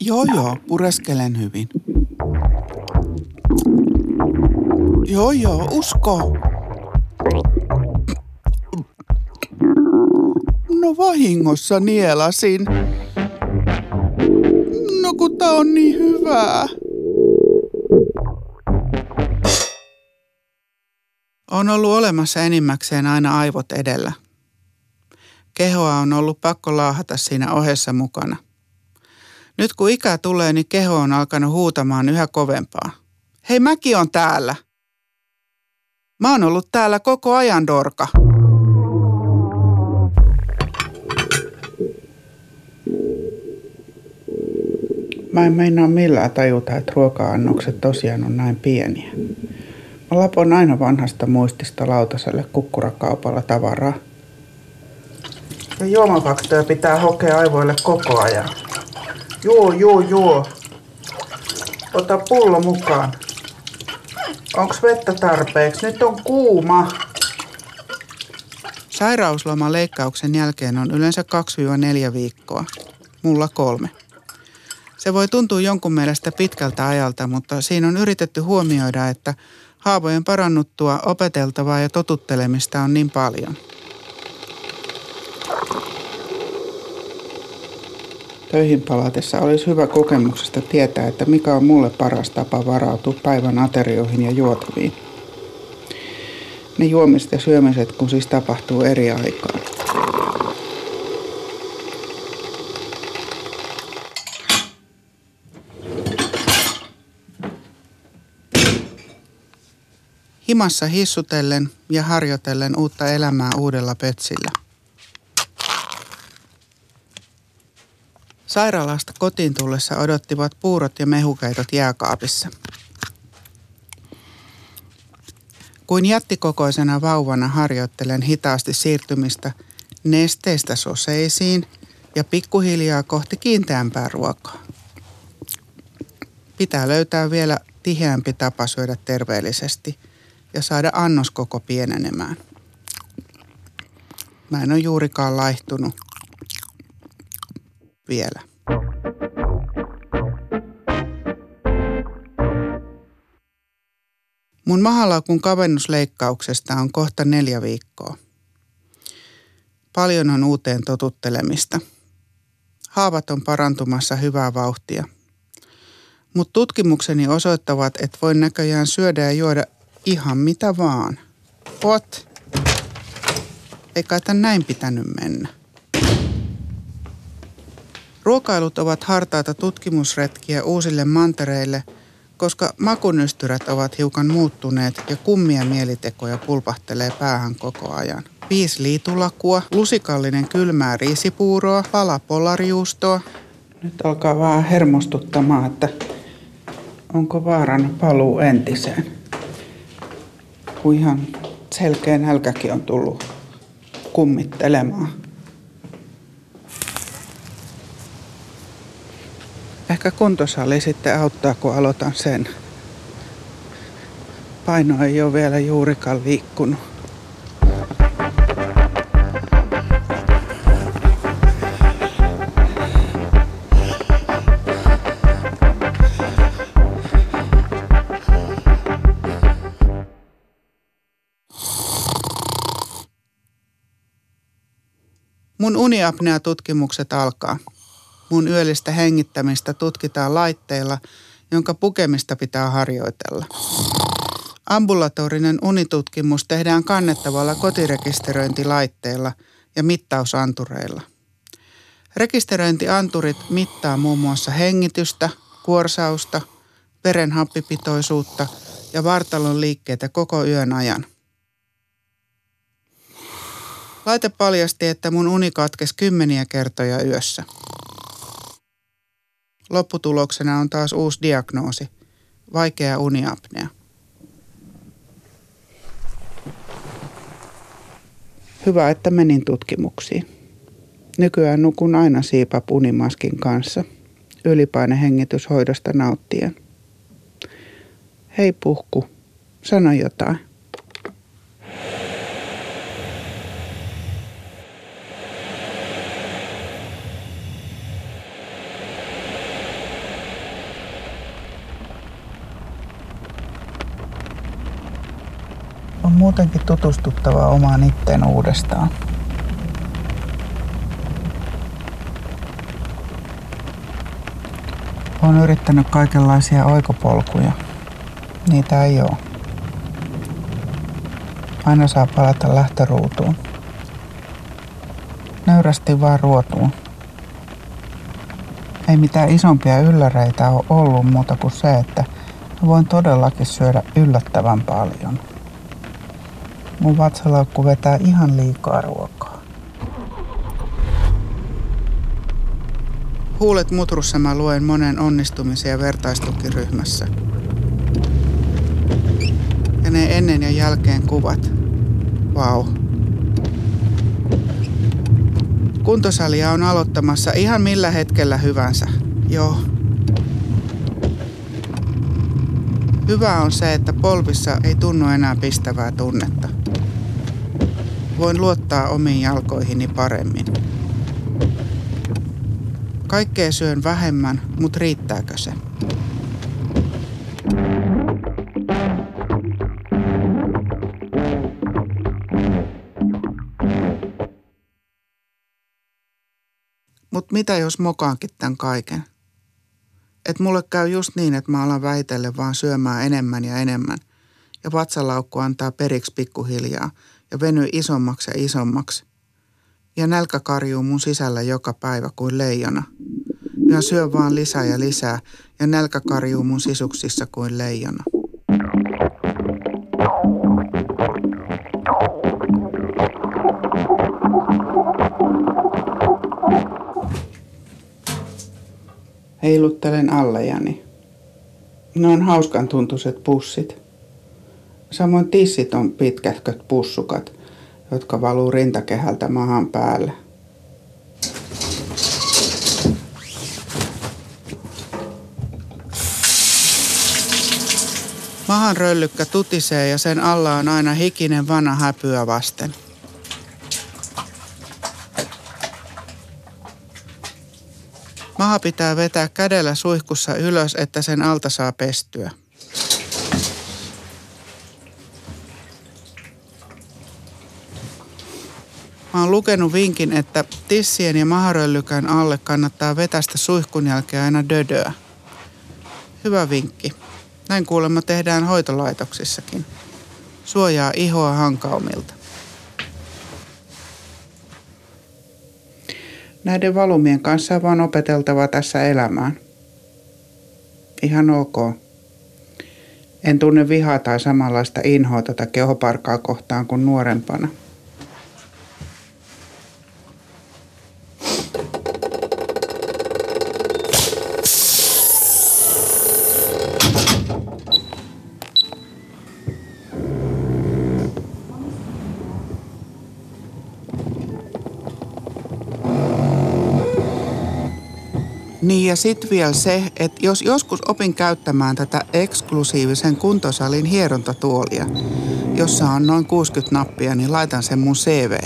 Joo, joo, pureskelen hyvin. Joo, joo, usko. No vahingossa nielasin. No kun tää on niin hyvää. On ollut olemassa enimmäkseen aina aivot edellä. Kehoa on ollut pakko laahata siinä ohessa mukana. Nyt kun ikä tulee, niin keho on alkanut huutamaan yhä kovempaa. Hei, mäkin on täällä. Mä oon ollut täällä koko ajan, Dorka. Mä en meinaa millään tajuta, että ruoka-annokset tosiaan on näin pieniä. Mä lapon aina vanhasta muistista lautaselle kukkurakaupalla tavaraa. Ja juomapaktoja pitää hokea aivoille koko ajan. Juo, juo, juo. Ota pullo mukaan. Onks vettä tarpeeksi? Nyt on kuuma. Sairausloman leikkauksen jälkeen on yleensä 2-4 viikkoa. Mulla kolme. Se voi tuntua jonkun mielestä pitkältä ajalta, mutta siinä on yritetty huomioida, että haavojen parannuttua opeteltavaa ja totuttelemista on niin paljon. Töihin palatessa olisi hyvä kokemuksesta tietää, että mikä on mulle paras tapa varautua päivän aterioihin ja juotaviin. Ne juomiset ja syömiset, kun siis tapahtuu eri aikaan. himassa hissutellen ja harjoitellen uutta elämää uudella pötsillä. Sairaalasta kotiin tullessa odottivat puurot ja mehukeitot jääkaapissa. Kuin jättikokoisena vauvana harjoittelen hitaasti siirtymistä nesteistä soseisiin ja pikkuhiljaa kohti kiinteämpää ruokaa. Pitää löytää vielä tiheämpi tapa syödä terveellisesti – ja saada annos koko pienenemään. Mä en ole juurikaan laihtunut vielä. Mun mahalaukun kavennusleikkauksesta on kohta neljä viikkoa. Paljon on uuteen totuttelemista. Haavat on parantumassa hyvää vauhtia. Mutta tutkimukseni osoittavat, että voin näköjään syödä ja juoda ihan mitä vaan. What? Ei kai tän näin pitänyt mennä. Ruokailut ovat hartaita tutkimusretkiä uusille mantereille, koska makunystyrät ovat hiukan muuttuneet ja kummia mielitekoja pulpahtelee päähän koko ajan. Viisi liitulakua, lusikallinen kylmää riisipuuroa, pala polariustoa. Nyt alkaa vähän hermostuttamaan, että onko vaaran paluu entiseen kun ihan selkeä nälkäkin on tullut kummittelemaan. Ehkä kuntosali sitten auttaa, kun aloitan sen. Paino ei ole vielä juurikaan liikkunut. Mun uniapnea-tutkimukset alkaa. Mun yöllistä hengittämistä tutkitaan laitteilla, jonka pukemista pitää harjoitella. Ambulatorinen unitutkimus tehdään kannettavalla kotirekisteröintilaitteella ja mittausantureilla. Rekisteröintianturit mittaa muun muassa hengitystä, kuorsausta, verenhappipitoisuutta ja vartalon liikkeitä koko yön ajan – Laite paljasti, että mun uni katkesi kymmeniä kertoja yössä. Lopputuloksena on taas uusi diagnoosi, vaikea uniapnea. Hyvä, että menin tutkimuksiin. Nykyään nukun aina siipap unimaskin kanssa, ylipainehengityshoidosta nauttien. Hei puhku, sano jotain. Muutenkin tutustuttava omaan itteen uudestaan. Olen yrittänyt kaikenlaisia oikopolkuja. Niitä ei ole. Aina saa palata lähtöruutuun. Nöyrästi vaan ruotuun. Ei mitään isompia ylläreitä ole ollut muuta kuin se, että voin todellakin syödä yllättävän paljon. Mun vatsalaukku vetää ihan liikaa ruokaa. Huulet mutrussa mä luen monen onnistumisen ja vertaistukiryhmässä. Ja ne ennen ja jälkeen kuvat. Vau. Wow. Kuntosalia on aloittamassa ihan millä hetkellä hyvänsä. Joo. Hyvä on se, että polvissa ei tunnu enää pistävää tunnetta. Voin luottaa omiin jalkoihini paremmin. Kaikkea syön vähemmän, mutta riittääkö se? Mutta mitä jos mokaankin tämän kaiken? Et mulle käy just niin, että mä alan väitelle vaan syömään enemmän ja enemmän. Ja vatsalaukku antaa periksi pikkuhiljaa ja venyy isommaksi ja isommaksi. Ja nälkä karjuu mun sisällä joka päivä kuin leijona. Ja syö vaan lisää ja lisää ja nälkä karjuu mun sisuksissa kuin leijona. Heiluttelen allejani. Ne on hauskan tuntuiset pussit. Samoin tissit on pitkätköt pussukat, jotka valuu rintakehältä mahan päälle. Mahan röllykkä tutisee ja sen alla on aina hikinen vanha häpyä vasten. Maha pitää vetää kädellä suihkussa ylös, että sen alta saa pestyä. Mä oon lukenut vinkin, että tissien ja maharöllykän alle kannattaa vetästä suihkun jälkeen aina dödöä. Hyvä vinkki. Näin kuulemma tehdään hoitolaitoksissakin. Suojaa ihoa hankaumilta. Näiden valumien kanssa on vaan opeteltava tässä elämään. Ihan ok. En tunne vihaa tai samanlaista inhoa tätä kehoparkaa kohtaan kuin nuorempana. Niin ja sitten vielä se, että jos joskus opin käyttämään tätä eksklusiivisen kuntosalin hierontatuolia, jossa on noin 60 nappia, niin laitan sen mun cv